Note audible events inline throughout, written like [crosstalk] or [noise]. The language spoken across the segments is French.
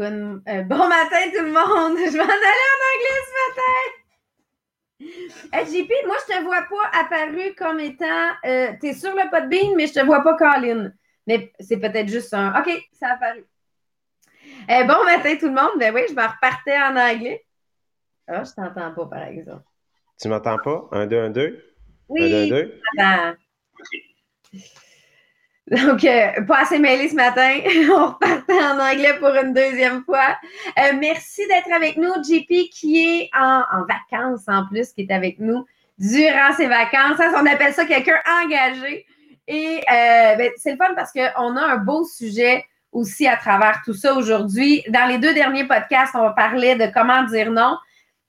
Good- euh, bon matin tout le monde! [laughs] Je vais en aller en anglais ce matin! Hey, JP, moi je te vois pas apparu comme étant. Euh, T'es sur le Podbean, mais je te vois pas Colin. Mais c'est peut-être juste un. OK, ça a apparu. Euh, bon matin tout le monde. Ben oui, je m'en repartais en anglais. Ah, je t'entends pas, par exemple. Tu m'entends pas? Un, deux, un, deux? Oui, Un, deux, un, deux? Donc, euh, pas assez mêlé ce matin. [laughs] On repartait en anglais pour une deuxième fois. Euh, merci d'être avec nous, JP, qui est en, vacances en plus, qui est avec nous durant ses vacances. On appelle ça quelqu'un engagé. Et euh, ben, c'est le fun parce qu'on a un beau sujet aussi à travers tout ça aujourd'hui. Dans les deux derniers podcasts, on parlait de comment dire non.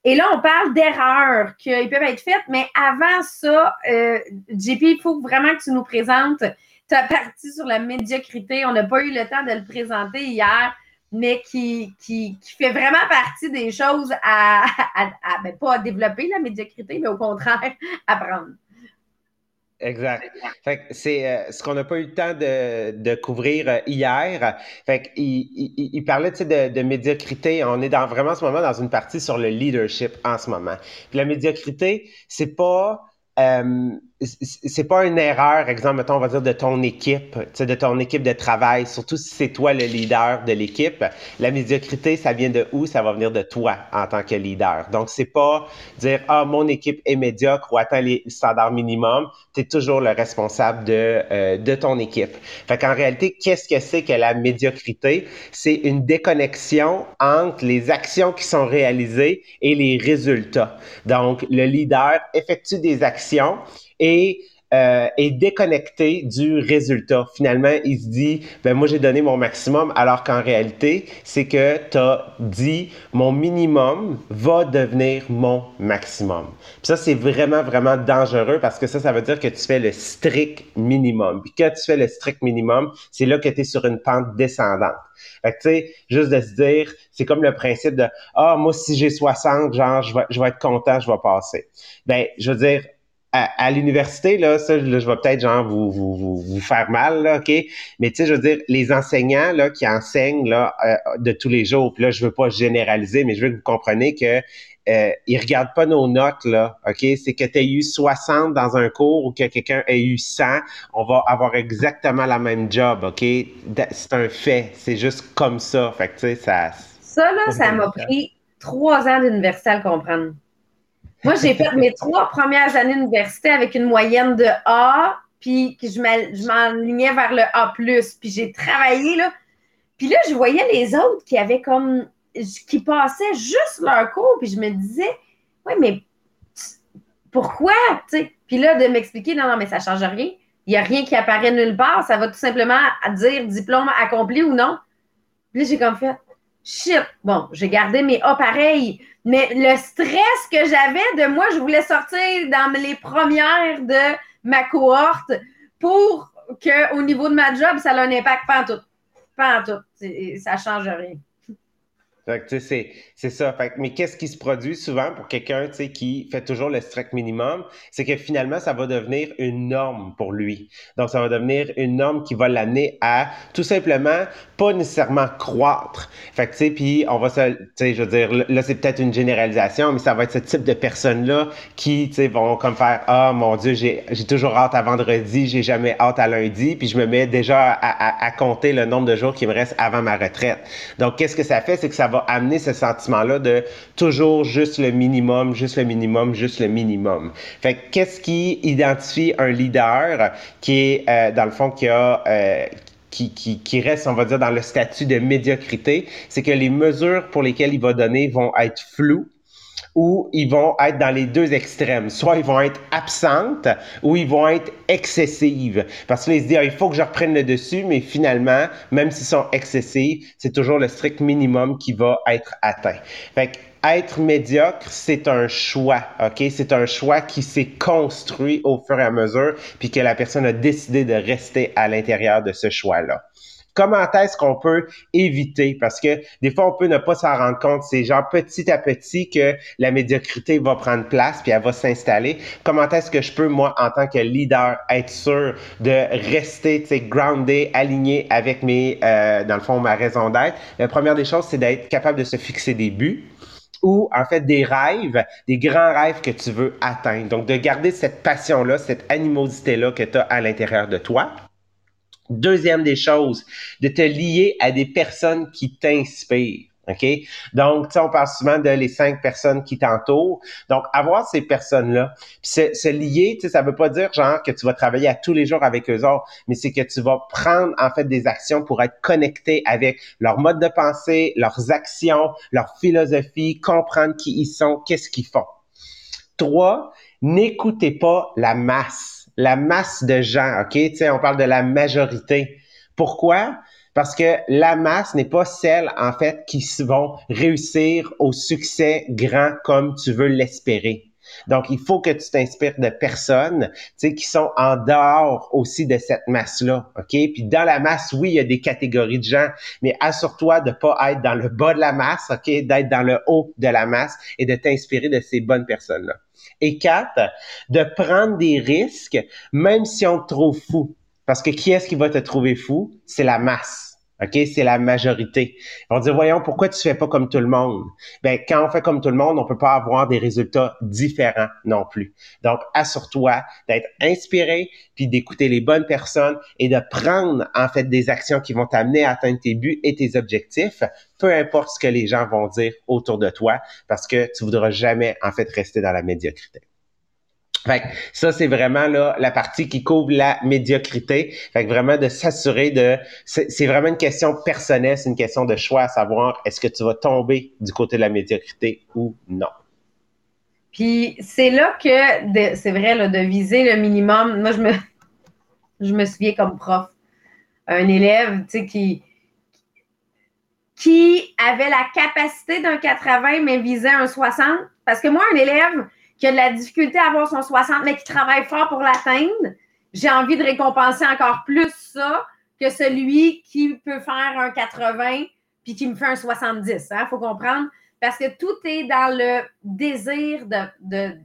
Et là, on parle d'erreurs qui peuvent être faites, mais avant ça, JP, il faut vraiment que tu nous présentes partie sur la médiocrité. On n'a pas eu le temps de le présenter hier, mais qui, qui, qui fait vraiment partie des choses à, [laughs] à, à ben, pas à développer la médiocrité, mais au contraire, [laughs] apprendre. Exact. Fait que c'est euh, ce qu'on n'a pas eu le temps de, de couvrir euh, hier. Il, parlait de, de médiocrité. On est dans vraiment en ce moment dans une partie sur le leadership en ce moment. La médiocrité, c'est pas euh, c'est pas une erreur, exemple, mettons, on va dire de ton équipe, de ton équipe de travail, surtout si c'est toi le leader de l'équipe. La médiocrité, ça vient de où? Ça va venir de toi en tant que leader. Donc, c'est pas dire, ah, mon équipe est médiocre ou atteint les standards minimums. Tu es toujours le responsable de, euh, de ton équipe. Fait qu'en réalité, qu'est-ce que c'est que la médiocrité? C'est une déconnexion entre les actions qui sont réalisées et les résultats. Donc, le leader effectue des actions et euh, est déconnecté du résultat. Finalement, il se dit, ben moi j'ai donné mon maximum, alors qu'en réalité, c'est que tu as dit, mon minimum va devenir mon maximum. Puis ça, c'est vraiment, vraiment dangereux parce que ça, ça veut dire que tu fais le strict minimum. Puis quand tu fais le strict minimum, c'est là que tu es sur une pente descendante. Fait que, tu sais, juste de se dire, c'est comme le principe de, ah, moi, si j'ai 60, genre, je vais, je vais être content, je vais passer. Ben, je veux dire, à, à l'université, là, ça, là, je vais peut-être genre vous, vous, vous, vous, faire mal, là, OK? Mais tu sais, je veux dire, les enseignants là, qui enseignent là, euh, de tous les jours, puis là, je veux pas généraliser, mais je veux que vous compreniez que euh, ils regardent pas nos notes, là, OK? C'est que tu as eu 60 dans un cours ou que quelqu'un a eu 100, on va avoir exactement la même job, OK? C'est un fait. C'est juste comme ça. Fait que, tu sais, ça... Ça, là, ça m'a pris trois ans d'université à le comprendre. Moi, j'ai fait mes trois premières années d'université avec une moyenne de A, puis je m'enlignais vers le A+, puis j'ai travaillé, là. Puis là, je voyais les autres qui avaient comme... qui passaient juste leur cours, puis je me disais, ouais, mais pourquoi? Puis là, de m'expliquer, non, non, mais ça ne change rien. Il n'y a rien qui apparaît nulle part. Ça va tout simplement dire diplôme accompli ou non. Puis là, j'ai comme fait, shit, bon, j'ai gardé mes A pareils, mais le stress que j'avais de moi, je voulais sortir dans les premières de ma cohorte pour qu'au niveau de ma job, ça a un impact pas en tout. Pas en tout. Ça change rien. Sais, c'est ça. Mais qu'est-ce qui se produit souvent pour quelqu'un, qui fait toujours le strict minimum? C'est que finalement, ça va devenir une norme pour lui. Donc, ça va devenir une norme qui va l'amener à, tout simplement, pas nécessairement croître. Fait tu sais, puis on va se, tu sais, je veux dire, là, c'est peut-être une généralisation, mais ça va être ce type de personnes-là qui, tu sais, vont comme faire, ah, mon Dieu, j'ai, j'ai toujours hâte à vendredi, j'ai jamais hâte à lundi, puis je me mets déjà à, à, à compter le nombre de jours qui me reste avant ma retraite. Donc, qu'est-ce que ça fait? C'est que ça va amener ce sentiment-là de toujours juste le minimum, juste le minimum, juste le minimum. Fait qu'est-ce qui identifie un leader qui est, euh, dans le fond, qui a... Euh, qui, qui, qui, reste, on va dire, dans le statut de médiocrité, c'est que les mesures pour lesquelles il va donner vont être floues ou ils vont être dans les deux extrêmes. Soit ils vont être absentes ou ils vont être excessives. Parce que se disent, ah, il faut que je reprenne le dessus, mais finalement, même s'ils sont excessives, c'est toujours le strict minimum qui va être atteint. Fait que, être médiocre, c'est un choix, OK? C'est un choix qui s'est construit au fur et à mesure, puis que la personne a décidé de rester à l'intérieur de ce choix-là. Comment est-ce qu'on peut éviter? Parce que des fois, on peut ne pas s'en rendre compte. C'est genre petit à petit que la médiocrité va prendre place puis elle va s'installer. Comment est-ce que je peux, moi, en tant que leader, être sûr de rester, tu sais, groundé, aligné avec mes, euh, dans le fond, ma raison d'être? La première des choses, c'est d'être capable de se fixer des buts ou en fait des rêves, des grands rêves que tu veux atteindre. Donc de garder cette passion-là, cette animosité-là que tu as à l'intérieur de toi. Deuxième des choses, de te lier à des personnes qui t'inspirent. OK? Donc, on parle souvent de les cinq personnes qui t'entourent. Donc, avoir ces personnes-là, se, se lier, ça veut pas dire genre que tu vas travailler à tous les jours avec eux autres, mais c'est que tu vas prendre en fait des actions pour être connecté avec leur mode de pensée, leurs actions, leur philosophie, comprendre qui ils sont, qu'est-ce qu'ils font. Trois, n'écoutez pas la masse la masse de gens, OK? Tu on parle de la majorité. Pourquoi? Parce que la masse n'est pas celle, en fait, qui vont réussir au succès grand comme tu veux l'espérer. Donc, il faut que tu t'inspires de personnes, tu sais, qui sont en dehors aussi de cette masse-là, OK? Puis dans la masse, oui, il y a des catégories de gens, mais assure-toi de pas être dans le bas de la masse, OK? D'être dans le haut de la masse et de t'inspirer de ces bonnes personnes-là. Et quatre, de prendre des risques, même si on te trouve fou. Parce que qui est-ce qui va te trouver fou? C'est la masse. OK? C'est la majorité. On dit, voyons, pourquoi tu fais pas comme tout le monde? Ben, quand on fait comme tout le monde, on peut pas avoir des résultats différents non plus. Donc, assure-toi d'être inspiré, puis d'écouter les bonnes personnes et de prendre, en fait, des actions qui vont t'amener à atteindre tes buts et tes objectifs, peu importe ce que les gens vont dire autour de toi, parce que tu voudras jamais, en fait, rester dans la médiocrité. Fait ça, c'est vraiment là la partie qui couvre la médiocrité. Fait que vraiment de s'assurer de. C'est vraiment une question personnelle, c'est une question de choix à savoir est-ce que tu vas tomber du côté de la médiocrité ou non? Puis c'est là que c'est vrai là, de viser le minimum. Moi, je me, je me souviens comme prof, un élève tu sais, qui, qui avait la capacité d'un 80, mais visait un 60. Parce que moi, un élève qui a de la difficulté à avoir son 60, mais qui travaille fort pour l'atteindre, j'ai envie de récompenser encore plus ça que celui qui peut faire un 80 puis qui me fait un 70. Il hein, faut comprendre? Parce que tout est dans le désir de,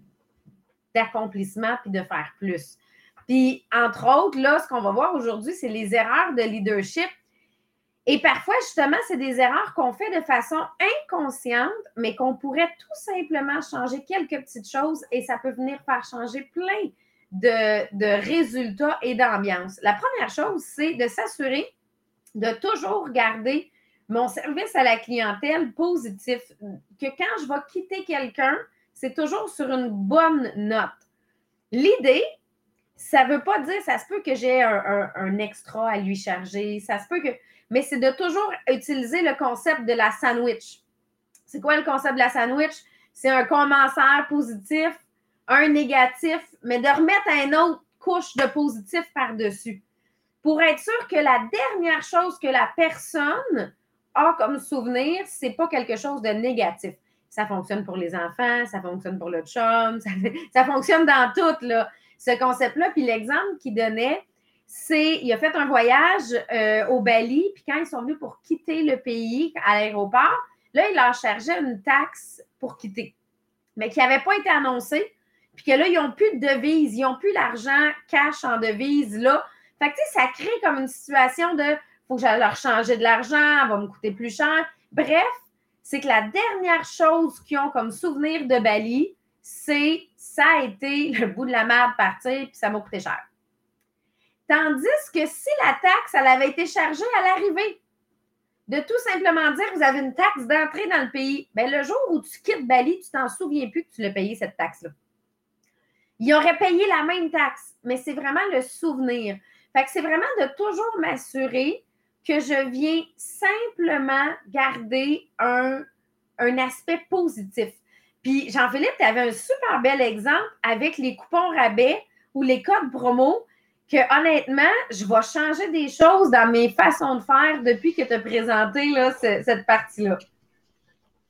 d'accomplissement puis de faire plus. Puis, entre autres, là, ce qu'on va voir aujourd'hui, c'est les erreurs de leadership et parfois, justement, c'est des erreurs qu'on fait de façon inconsciente, mais qu'on pourrait tout simplement changer quelques petites choses et ça peut venir faire changer plein de, résultats et d'ambiance. La première chose, c'est de s'assurer de toujours garder mon service à la clientèle positif, que quand je vais quitter quelqu'un, c'est toujours sur une bonne note. L'idée, ça ne veut pas dire, ça se peut que j'ai un, un, extra à lui charger, ça se peut que mais c'est de toujours utiliser le concept de la sandwich. C'est quoi le concept de la sandwich? C'est un commentaire positif, un négatif, mais de remettre une autre couche de positif par-dessus. Pour être sûr que la dernière chose que la personne a comme souvenir, c'est pas quelque chose de négatif. Ça fonctionne pour les enfants, ça fonctionne pour le chum, ça, [laughs] ça fonctionne dans tout, là, ce concept-là. Puis l'exemple qu'il donnait, c'est il a fait un voyage euh, au Bali, puis quand ils sont venus pour quitter le pays à l'aéroport, là, il leur chargeait une taxe pour quitter, mais qui n'avait pas été annoncée, puis que là, ils n'ont plus de devises, ils n'ont plus l'argent cash en devises, là. Fait que, tu sais, ça crée comme une situation de faut que j'aille leur changer de l'argent, va me coûter plus cher. Bref, c'est que la dernière chose qu'ils ont comme souvenir de Bali, c'est ça a été le bout de la merde partir, puis ça m'a coûté cher. Tandis que si la taxe, elle avait été chargée à l'arrivée, de tout simplement dire vous avez une taxe d'entrée dans le pays, bien, le jour où tu quittes Bali, tu t'en souviens plus que tu l'as payé cette taxe-là. Il aurait payé la même taxe, mais c'est vraiment le souvenir. Fait que c'est vraiment de toujours m'assurer que je viens simplement garder un, un aspect positif. Puis, Jean-Philippe, tu avais un super bel exemple avec les coupons rabais ou les codes promo que honnêtement, je vais changer des choses dans mes façons de faire depuis que tu as présenté là, cette partie-là.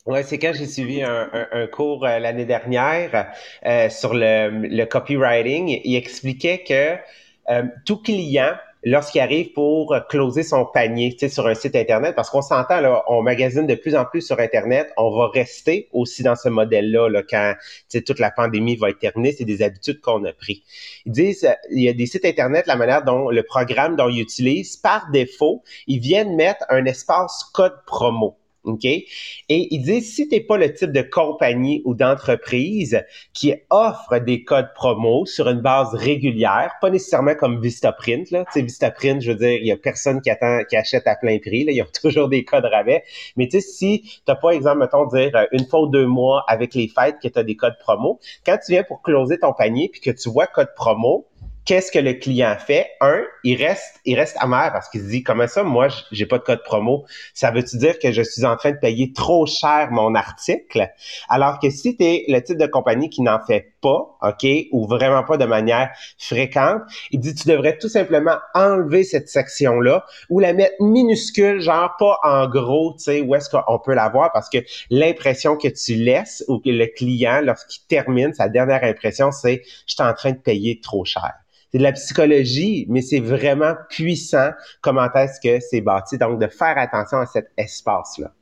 Oui, c'est quand j'ai suivi un, cours euh, l'année dernière euh, sur le, copywriting. Il expliquait que euh, tout client lorsqu'il arrive pour closer son panier sur un site Internet, parce qu'on s'entend, là, on magasine de plus en plus sur Internet, on va rester aussi dans ce modèle-là là, quand toute la pandémie va être terminée, c'est des habitudes qu'on a pris. Ils disent, il y a des sites Internet, la manière dont le programme dont ils utilisent, par défaut, ils viennent mettre un espace code promo. OK? Et il dit, si tu n'es pas le type de compagnie ou d'entreprise qui offre des codes promo sur une base régulière, pas nécessairement comme Vistaprint, là. Tu Vistaprint, je veux dire, il n'y a personne qui attend, qui achète à plein prix, là. Ils [laughs] ont toujours des codes rabais. Mais tu sais, si tu n'as pas, exemple, mettons, dire euh, une fois ou deux mois avec les fêtes que tu as des codes promo, quand tu viens pour closer ton panier puis que tu vois code promo, qu'est-ce que le client fait? Un, il reste, il reste amer parce qu'il se dit, comment ça, moi, j'ai pas de code promo? Ça veut-tu dire que je suis en train de payer trop cher mon article? Alors que si tu es le type de compagnie qui n'en fait pas, OK, ou vraiment pas de manière fréquente, il dit, tu devrais tout simplement enlever cette section-là ou la mettre minuscule, genre pas en gros, tu sais, où est-ce qu'on peut la voir? Parce que l'impression que tu laisses ou que le client, lorsqu'il termine sa dernière impression, c'est, je suis en train de payer trop cher c'est de la psychologie, mais c'est vraiment puissant comment est-ce que c'est bâti. Donc, de faire attention à cet espace-là.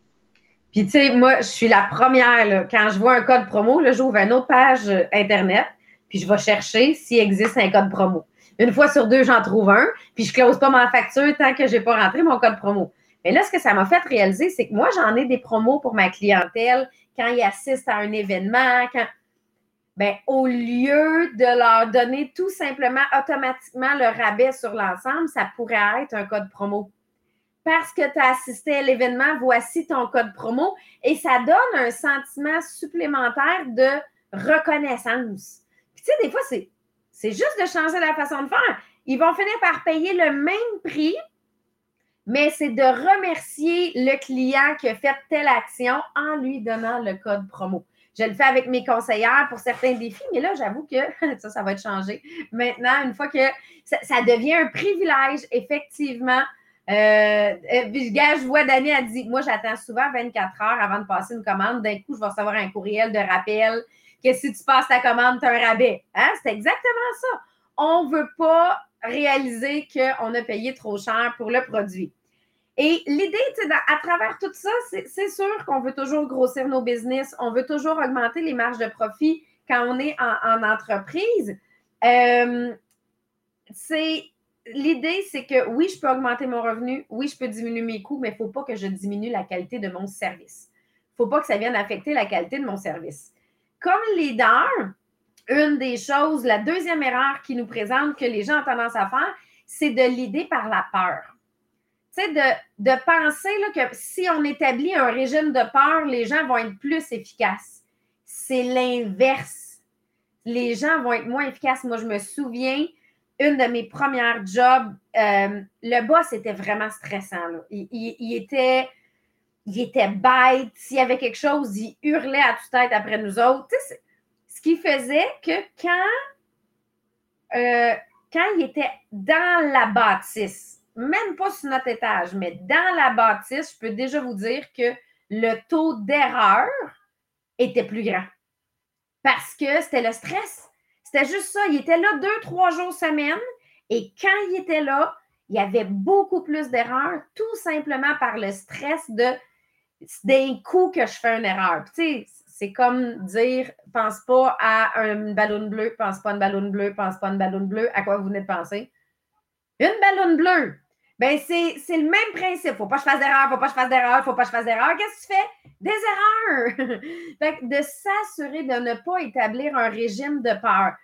Puis, tu sais, moi, je suis la première, quand je vois un code promo, j'ouvre une autre page euh, Internet, puis je vais chercher s'il existe un code promo. Une fois sur deux, j'en trouve un, puis je close pas ma facture tant que j'ai pas rentré mon code promo. Mais là, ce que ça m'a fait réaliser, c'est que moi, j'en ai des promos pour ma clientèle quand ils assistent à un événement, quand ben, au lieu de leur donner tout simplement automatiquement le rabais sur l'ensemble, ça pourrait être un code promo. Parce que tu as assisté à l'événement, voici ton code promo et ça donne un sentiment supplémentaire de reconnaissance. Tu sais, des fois, c'est, c'est juste de changer la façon de faire. Ils vont finir par payer le même prix, mais c'est de remercier le client qui a fait telle action en lui donnant le code promo. Je le fais avec mes conseillères pour certains défis, mais là, j'avoue que [laughs] ça, ça va être changé. Maintenant, une fois que ça, devient un privilège, effectivement. Euh, euh je vois Dani a dit Moi, j'attends souvent 24 heures avant de passer une commande. D'un coup, je vais recevoir un courriel de rappel que si tu passes ta commande, tu as un rabais. Hein? C'est exactement ça. On ne veut pas réaliser qu'on a payé trop cher pour le produit. Et l'idée, à travers tout ça, c'est sûr qu'on veut toujours grossir nos business, on veut toujours augmenter les marges de profit quand on est en, entreprise. Euh, l'idée, c'est que oui, je peux augmenter mon revenu, oui, je peux diminuer mes coûts, mais il ne faut pas que je diminue la qualité de mon service. Il ne faut pas que ça vienne affecter la qualité de mon service. Comme leader, une des choses, la deuxième erreur qui nous présente que les gens ont tendance à faire, c'est de l'idée par la peur sais, de, de, penser là, que si on établit un régime de peur, les gens vont être plus efficaces. C'est l'inverse. Les gens vont être moins efficaces. Moi, je me souviens, une de mes premières jobs, euh, le boss était vraiment stressant. Il, était, il était bête. S'il y avait quelque chose, il hurlait à toute tête après nous autres. ce qui faisait que quand, euh, quand il était dans la bâtisse, même pas sur notre étage, mais dans la bâtisse, je peux déjà vous dire que le taux d'erreur était plus grand. Parce que c'était le stress. C'était juste ça. Il était là deux, trois jours semaine. Et quand il était là, il y avait beaucoup plus d'erreurs, tout simplement par le stress de d'un coup que je fais une erreur. Tu sais, c'est comme dire pense pas à un ballon bleu, pense pas à une ballon bleu, pense pas à une ballon bleu. À quoi vous venez de penser? Une ballon bleue. Ben, c'est le même principe. Faut pas que je fasse d'erreur, faut pas que je fasse d'erreur, faut pas que je fasse d'erreur. Qu'est-ce que tu fais? Des erreurs! [laughs] fait de s'assurer de ne pas établir un régime de peur.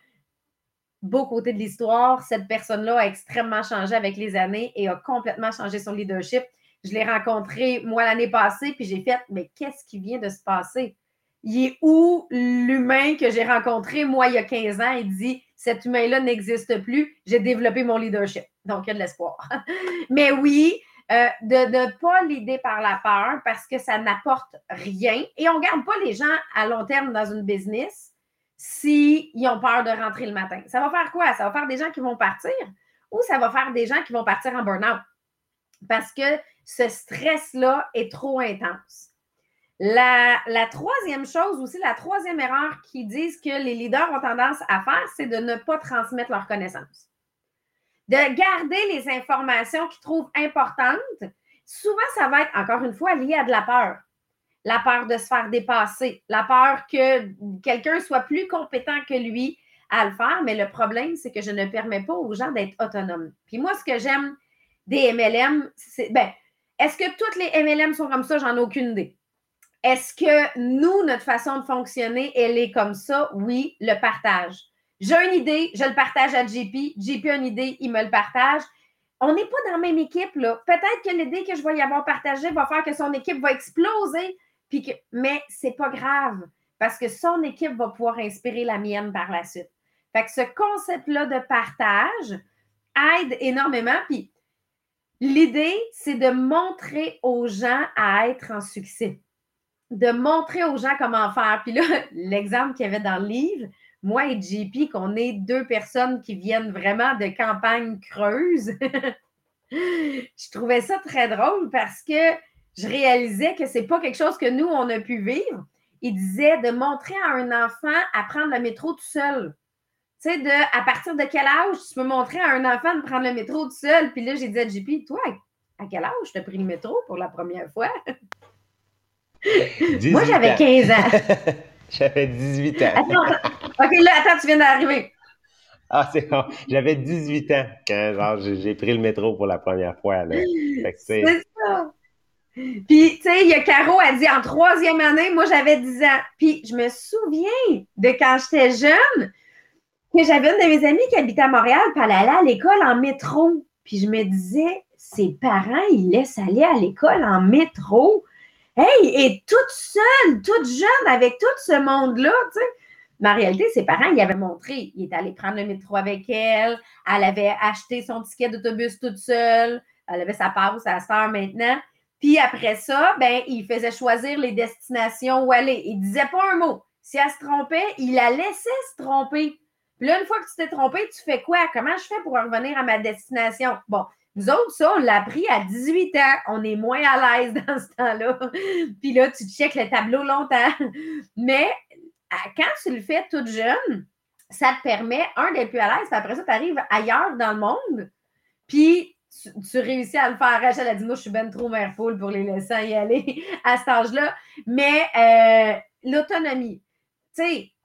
Beau côté de l'histoire, cette personne-là a extrêmement changé avec les années et a complètement changé son leadership. Je l'ai rencontré, moi, l'année passée, puis j'ai fait, mais qu'est-ce qui vient de se passer? Il est où l'humain que j'ai rencontré, moi, il y a 15 ans? Il dit, cet humain-là n'existe plus, j'ai développé mon leadership. Donc, il y a de l'espoir. [laughs] Mais oui, euh, de ne pas l'aider par la peur parce que ça n'apporte rien. Et on ne garde pas les gens à long terme dans une business s'ils ont peur de rentrer le matin. Ça va faire quoi? Ça va faire des gens qui vont partir ou ça va faire des gens qui vont partir en burn-out? Parce que ce stress-là est trop intense. La, troisième chose aussi, la troisième erreur qu'ils disent que les leaders ont tendance à faire, c'est de ne pas transmettre leurs connaissances. De garder les informations qu'ils trouvent importantes. Souvent, ça va être, encore une fois, lié à de la peur. La peur de se faire dépasser, la peur que quelqu'un soit plus compétent que lui à le faire. Mais le problème, c'est que je ne permets pas aux gens d'être autonomes. Puis moi, ce que j'aime des MLM, c'est, ben, est-ce que toutes les MLM sont comme ça? J'en ai aucune idée. Est-ce que nous, notre façon de fonctionner, elle est comme ça? Oui, le partage. J'ai une idée, je le partage à JP. JP a une idée, il me le partage. On n'est pas dans la même équipe. Peut-être que l'idée que je vais y avoir partagée va faire que son équipe va exploser, puis que... mais c'est pas grave, parce que son équipe va pouvoir inspirer la mienne par la suite. Fait que ce concept-là de partage aide énormément. Puis l'idée, c'est de montrer aux gens à être en succès de montrer aux gens comment faire. Puis là, [laughs] l'exemple qu'il y avait dans le livre, moi et JP, qu'on est deux personnes qui viennent vraiment de campagne creuse, [laughs] je trouvais ça très drôle parce que je réalisais que c'est pas quelque chose que nous, on a pu vivre. Il disait de montrer à un enfant à prendre le métro tout seul. Tu sais, de à partir de quel âge tu peux montrer à un enfant de prendre le métro tout seul? Puis là, j'ai dit à JP, toi, à quel âge tu as pris le métro pour la première fois? Moi, j'avais 15 ans. [laughs] [laughs] j'avais 18 ans. OK, là, attends, tu viens d'arriver. Ah, c'est bon. J'avais 18 ans quand j'ai pris le métro pour la première fois. C'est ça. Puis, tu sais, il y a Caro, a dit en troisième année, moi, j'avais 10 ans. Puis, je me souviens de quand j'étais jeune, que j'avais une de mes amies qui habitait à Montréal, puis elle allait à l'école en métro. Puis, je me disais, ses parents, ils laissent aller à l'école en métro. Hey, et toute seule, toute jeune, avec tout ce monde-là, tu sais. Mais en réalité, ses parents, ils avaient montré. Il est allé prendre le métro avec elle. Elle avait acheté son ticket d'autobus toute seule. Elle avait sa passe à sa maintenant. Puis après ça, ben, il faisait choisir les destinations où aller. Il disait pas un mot. Si elle se trompait, il la laissait se tromper. Puis là, une fois que tu t'es trompé, tu fais quoi? Comment je fais pour revenir à ma destination? Bon, nous autres, ça, on l'a appris à 18 ans. On est moins à l'aise [laughs] dans ce temps-là. Puis là, tu checkes le tableau longtemps. Mais quand tu le fais toute jeune, ça te permet, un, d'être plus à l'aise. Puis après ça, tu arrives ailleurs dans le monde. Puis tu, réussis à le faire. Rachel a dit Moi, je suis ben trop mère pour les laisser y aller [laughs] à cet âge-là. Mais euh, l'autonomie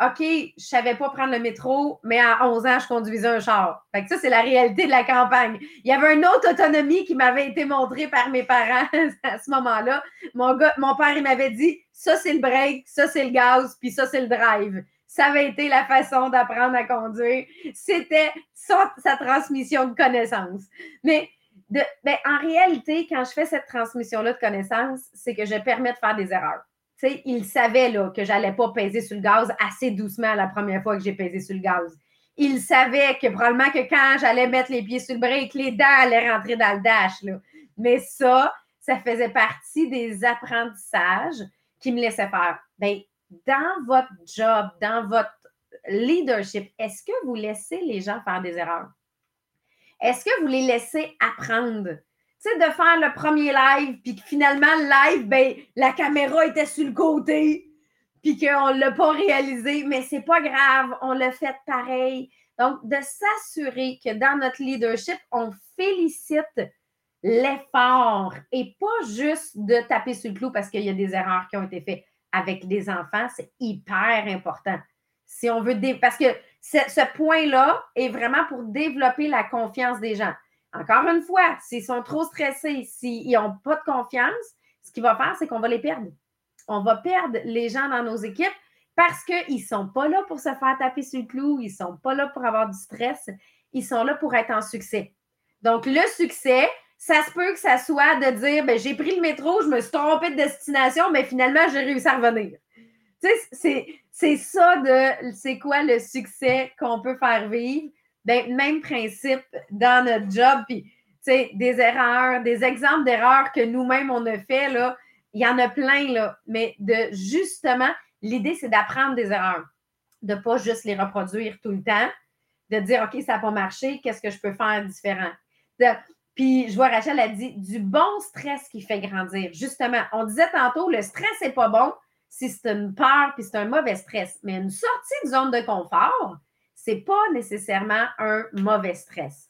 OK, je savais pas prendre le métro, mais à 11 ans, je conduisais un char. Fait que ça, c'est la réalité de la campagne. Il y avait une autre autonomie qui m'avait été montrée par mes parents [laughs] à ce moment-là. Mon, mon père, il m'avait dit, ça, c'est le break, ça, c'est le gaz, puis ça, c'est le drive. Ça avait été la façon d'apprendre à conduire. C'était sa, transmission de connaissances. Mais ben, en réalité, quand je fais cette transmission-là de connaissances, c'est que je permets de faire des erreurs il savait là, que j'allais pas peser sur le gaz assez doucement la première fois que j'ai pesé sur le gaz. Il savait que probablement que quand j'allais mettre les pieds sur le break, les dents allaient rentrer dans le dash. Mais ça, ça faisait partie des apprentissages qui me laissaient faire. Bien, dans votre job, dans votre leadership, est-ce que vous laissez les gens faire des erreurs? Est-ce que vous les laissez apprendre? De faire le premier live, puis que finalement, le live, ben, la caméra était sur le côté, puis qu'on ne l'a pas réalisé, mais c'est pas grave, on l'a fait pareil. Donc, de s'assurer que dans notre leadership, on félicite l'effort et pas juste de taper sur le clou parce qu'il y a des erreurs qui ont été faites avec des enfants, c'est hyper important. Si on veut, parce que ce point-là est vraiment pour développer la confiance des gens. Encore une fois, s'ils sont trop stressés, s'ils n'ont pas de confiance, ce qu'il va faire, c'est qu'on va les perdre. On va perdre les gens dans nos équipes parce qu'ils ne sont pas là pour se faire taper sur le clou, ils ne sont pas là pour avoir du stress, ils sont là pour être en succès. Donc, le succès, ça se peut que ça soit de dire ben, j'ai pris le métro, je me suis trompé de destination, mais finalement, j'ai réussi à revenir. Tu sais, c'est ça de c'est quoi le succès qu'on peut faire vivre. Ben, même principe dans notre job, puis des erreurs, des exemples d'erreurs que nous-mêmes on a fait, là, il y en a plein, là, mais de justement, l'idée, c'est d'apprendre des erreurs, de ne pas juste les reproduire tout le temps, de dire, OK, ça n'a pas marché, qu'est-ce que je peux faire différent? puis, je vois Rachel a dit du bon stress qui fait grandir. Justement, on disait tantôt, le stress n'est pas bon si c'est une peur puis c'est un mauvais stress. Mais une sortie de zone de confort, c'est pas nécessairement un mauvais stress.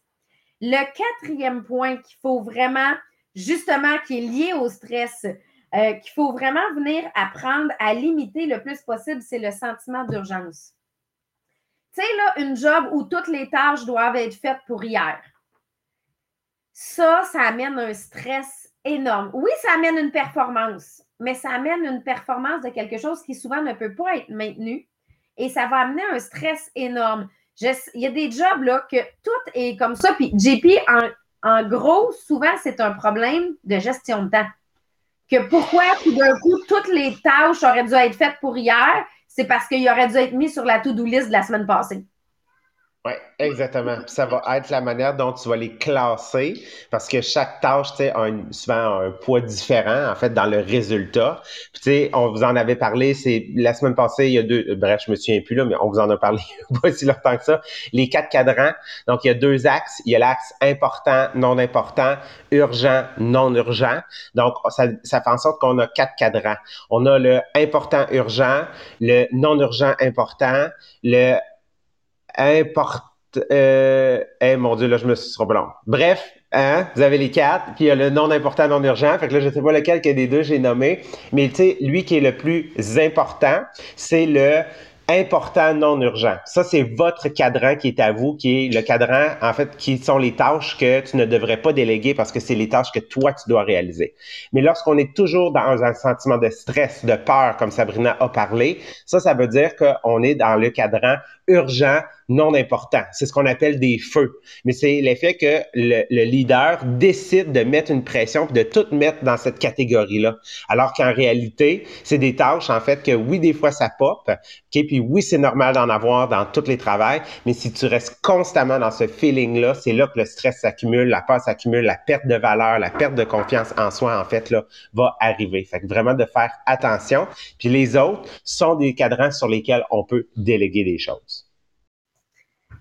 Le quatrième point qu'il faut vraiment, justement, qui est lié au stress, euh, qu'il faut vraiment venir apprendre à limiter le plus possible, c'est le sentiment d'urgence. Tu sais, là, une job où toutes les tâches doivent être faites pour hier. Ça, ça amène un stress énorme. Oui, ça amène une performance, mais ça amène une performance de quelque chose qui souvent ne peut pas être maintenu et ça va amener un stress énorme. il y a des jobs là que tout est comme ça. Puis JP, en, en gros, souvent, c'est un problème de gestion de temps que pourquoi tout d'un coup, toutes les tâches auraient dû être faites pour hier, c'est parce qu'il aurait dû être mis sur la to-do list de la semaine passée. Oui, exactement. ça va être la manière dont tu vas les classer parce que chaque tâche, tu sais, a souvent un poids différent, en fait, dans le résultat. Puis, tu sais, on vous en avait parlé, c'est la semaine passée, il y a deux, bref, je me souviens plus là, mais on vous en a parlé [laughs] pas si longtemps que ça. Les quatre cadrans. Donc, il y a deux axes. Il y a l'axe important, non important, urgent, non urgent. Donc, ça, ça fait en sorte qu'on a quatre cadrans. On a le important urgent, le non urgent important, le importe. Euh, mon Dieu, là, je me suis trop long. Bref, hein, vous avez les quatre, puis il y a le non important, non urgent. Fait que là, je sais pas lequel que des deux j'ai nommé. Mais tu sais, lui qui est le plus important, c'est le important non urgent. Ça, c'est votre cadran qui est à vous, qui est le cadran, en fait, qui sont les tâches que tu ne devrais pas déléguer parce que c'est les tâches que toi, tu dois réaliser. Mais lorsqu'on est toujours dans un sentiment de stress, de peur, comme Sabrina a parlé, ça, ça veut dire qu'on est dans le cadran urgent, non important. C'est ce qu'on appelle des feux. Mais c'est l'effet que le, leader décide de mettre une pression de tout mettre dans cette catégorie-là. Alors qu'en réalité, c'est des tâches, en fait, que oui, des fois, ça pop. OK? Puis oui, c'est normal d'en avoir dans tous les travails. Mais si tu restes constamment dans ce feeling-là, c'est là que le stress s'accumule, la peur s'accumule, la perte de valeur, la perte de confiance en soi, en fait, là, va arriver. Fait que vraiment de faire attention. Puis les autres sont des cadrans sur lesquels on peut déléguer des choses.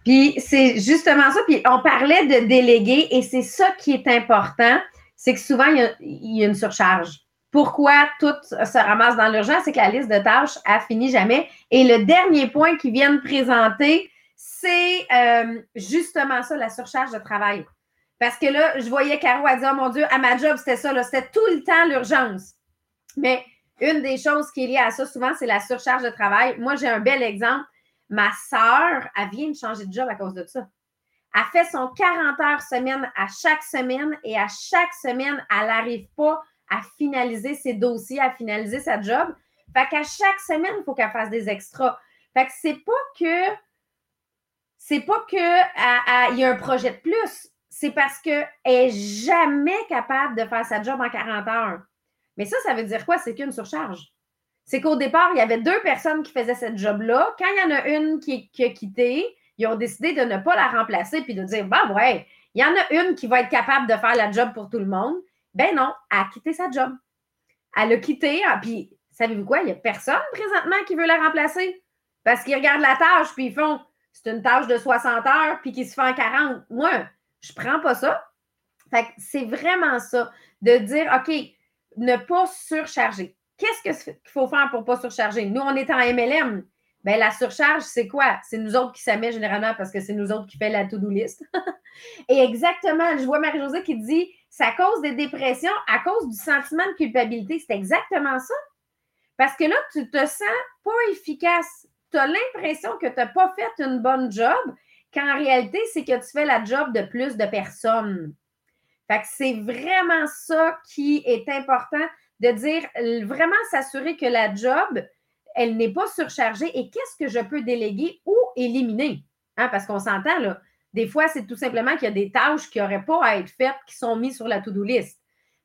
Puis c'est justement ça. Puis on parlait de déléguer et c'est ça qui est important. C'est que souvent, il y, a, une surcharge. Pourquoi tout se ramasse dans l'urgence? C'est que la liste de tâches a fini jamais. Et le dernier point qu'ils viennent présenter, c'est euh, justement ça, la surcharge de travail. Parce que là, je voyais Caro a dit Oh mon Dieu, à ma job, c'était ça, c'était tout le temps l'urgence. Mais une des choses qui est liée à ça, souvent, c'est la surcharge de travail. Moi, j'ai un bel exemple. Ma sœur, elle vient de changer de job à cause de ça. Elle fait son 40 heures semaine à chaque semaine et à chaque semaine, elle n'arrive pas à finaliser ses dossiers, à finaliser sa job. Fait qu'à chaque semaine, il faut qu'elle fasse des extras. Fait que c'est pas que c'est pas que il y a un projet de plus. C'est parce qu'elle n'est jamais capable de faire sa job en 40 heures. Mais ça, ça veut dire quoi? C'est qu'une surcharge c'est qu'au départ, il y avait deux personnes qui faisaient cette job-là. Quand il y en a une qui, a quitté, ils ont décidé de ne pas la remplacer puis de dire, bah ouais, il y en a une qui va être capable de faire la job pour tout le monde. Ben non, elle a quitté sa job. Elle a quitté, ah, puis savez-vous quoi, il n'y a personne présentement qui veut la remplacer. Parce qu'ils regardent la tâche, puis ils font, c'est une tâche de 60 heures, puis qui se fait en 40. Moi, je prends pas ça. Fait c'est vraiment ça, de dire, OK, ne pas surcharger. Qu'est-ce qu'il faut faire pour ne pas surcharger? Nous, on est en MLM. Bien, la surcharge, c'est quoi? C'est nous autres qui s'amet généralement parce que c'est nous autres qui fait la to-do list. [laughs] Et exactement, je vois Marie-Josée qui dit ça cause des dépressions à cause du sentiment de culpabilité. C'est exactement ça. Parce que là, tu te sens pas efficace. Tu as l'impression que tu n'as pas fait une bonne job, quand en réalité, c'est que tu fais la job de plus de personnes. Fait que c'est vraiment ça qui est important de dire vraiment s'assurer que la job, elle n'est pas surchargée et qu'est-ce que je peux déléguer ou éliminer. Hein, parce qu'on s'entend, là, des fois, c'est tout simplement qu'il y a des tâches qui n'auraient pas à être faites, qui sont mises sur la to-do list.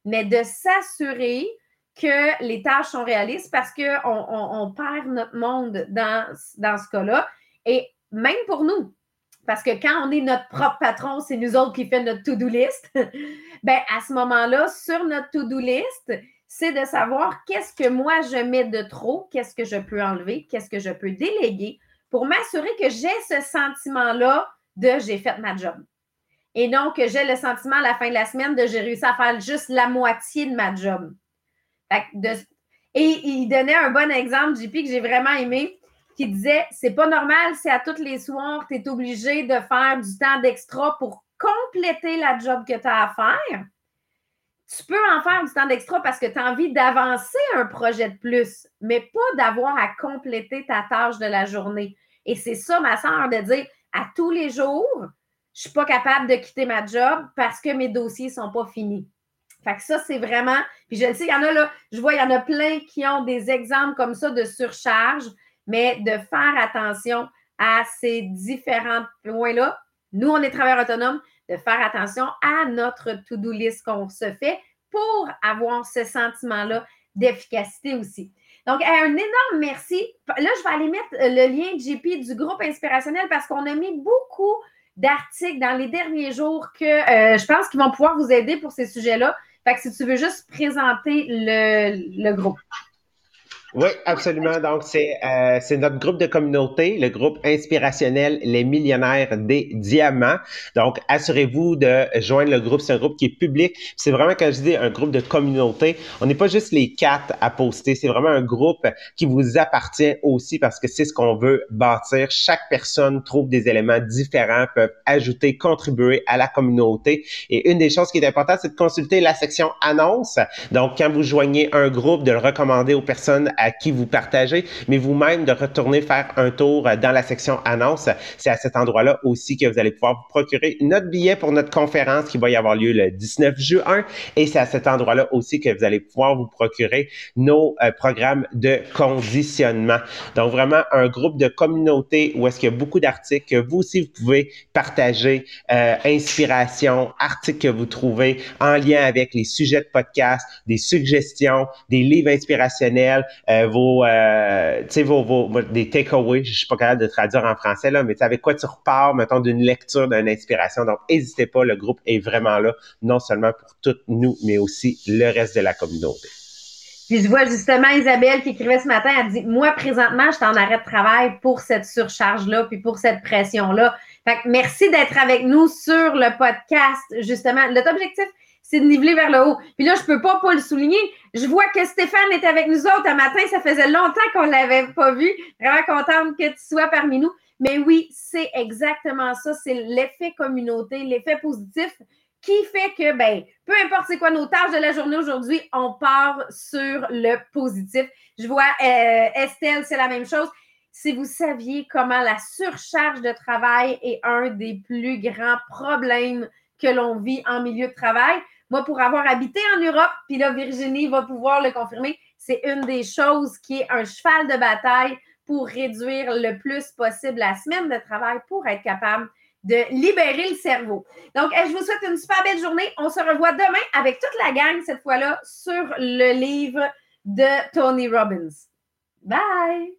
Mais de s'assurer que les tâches sont réalistes parce qu'on on, perd notre monde dans, dans ce cas-là. Et même pour nous, parce que quand on est notre propre patron, c'est nous autres qui fait notre to-do list, [laughs] ben à ce moment-là, sur notre to-do list, c'est de savoir qu'est-ce que moi je mets de trop, qu'est-ce que je peux enlever, qu'est-ce que je peux déléguer pour m'assurer que j'ai ce sentiment-là de j'ai fait ma job. Et non que j'ai le sentiment à la fin de la semaine de j'ai réussi à faire juste la moitié de ma job. et il donnait un bon exemple, JP, que j'ai vraiment aimé, qui disait c'est pas normal si à toutes les soirs, tu es obligé de faire du temps d'extra pour compléter la job que tu as à faire, tu peux en faire du temps d'extra parce que tu as envie d'avancer un projet de plus, mais pas d'avoir à compléter ta tâche de la journée. Et c'est ça, ma soeur, de dire à tous les jours, je ne suis pas capable de quitter ma job parce que mes dossiers ne sont pas finis. Fait que ça, c'est vraiment. Puis je le sais, il y en a là, je vois, il y en a plein qui ont des exemples comme ça de surcharge, mais de faire attention à ces différents points-là. Nous, on est travailleurs autonomes, de faire attention à notre to-do list qu'on se fait pour avoir ce sentiment-là d'efficacité aussi. Donc, un énorme merci. Là, je vais aller mettre le lien JP du groupe inspirationnel parce qu'on a mis beaucoup d'articles dans les derniers jours que euh, je pense qu'ils vont pouvoir vous aider pour ces sujets-là. Fait que si tu veux juste présenter le, le groupe. Oui, absolument. Donc, euh, c'est notre groupe de communauté, le groupe inspirationnel Les Millionnaires des Diamants. Donc, assurez-vous de joindre le groupe. C'est un groupe qui est public. C'est vraiment, quand je dis un groupe de communauté, on n'est pas juste les quatre à poster. C'est vraiment un groupe qui vous appartient aussi parce que c'est ce qu'on veut bâtir. Chaque personne trouve des éléments différents, peuvent ajouter, contribuer à la communauté. Et une des choses qui est importante, c'est de consulter la section annonce. Donc, quand vous joignez un groupe, de le recommander aux personnes à qui vous partagez, mais vous-même de retourner faire un tour dans la section annonce. C'est à cet endroit-là aussi que vous allez pouvoir vous procurer notre billet pour notre conférence qui va y avoir lieu le 19 juin. Et c'est à cet endroit-là aussi que vous allez pouvoir vous procurer nos euh, programmes de conditionnement. Donc vraiment un groupe de communauté où est-ce qu'il y a beaucoup d'articles que vous aussi vous pouvez partager, euh, inspiration, articles que vous trouvez en lien avec les sujets de podcast, des suggestions, des livres inspirationnels, euh, vos, euh, vos, vos, des takeaways, je suis pas capable de traduire en français, là, mais avec quoi tu repars, mettons, d'une lecture, d'une inspiration. Donc, n'hésitez pas, le groupe est vraiment là, non seulement pour toutes nous, mais aussi le reste de la communauté. Puis je vois justement Isabelle qui écrivait ce matin, elle dit Moi, présentement, je suis en arrêt de travail pour cette surcharge-là, puis pour cette pression-là. Fait que merci d'être avec nous sur le podcast, justement. Notre objectif, c'est de niveler vers le haut. Puis là, je peux pas pas le souligner. Je vois que Stéphane était avec nous autres un matin. Ça faisait longtemps qu'on l'avait pas vu. Vraiment contente que tu sois parmi nous. Mais oui, c'est exactement ça. C'est l'effet communauté, l'effet positif qui fait que, ben, peu importe c'est quoi nos tâches de la journée aujourd'hui, on part sur le positif. Je vois euh, Estelle, c'est la même chose. Si vous saviez comment la surcharge de travail est un des plus grands problèmes que l'on vit en milieu de travail, moi, pour avoir habité en Europe, puis là, Virginie va pouvoir le confirmer, c'est une des choses qui est un cheval de bataille pour réduire le plus possible la semaine de travail pour être capable de libérer le cerveau. Donc, je vous souhaite une super belle journée. On se revoit demain avec toute la gang, cette fois-là, sur le livre de Tony Robbins. Bye!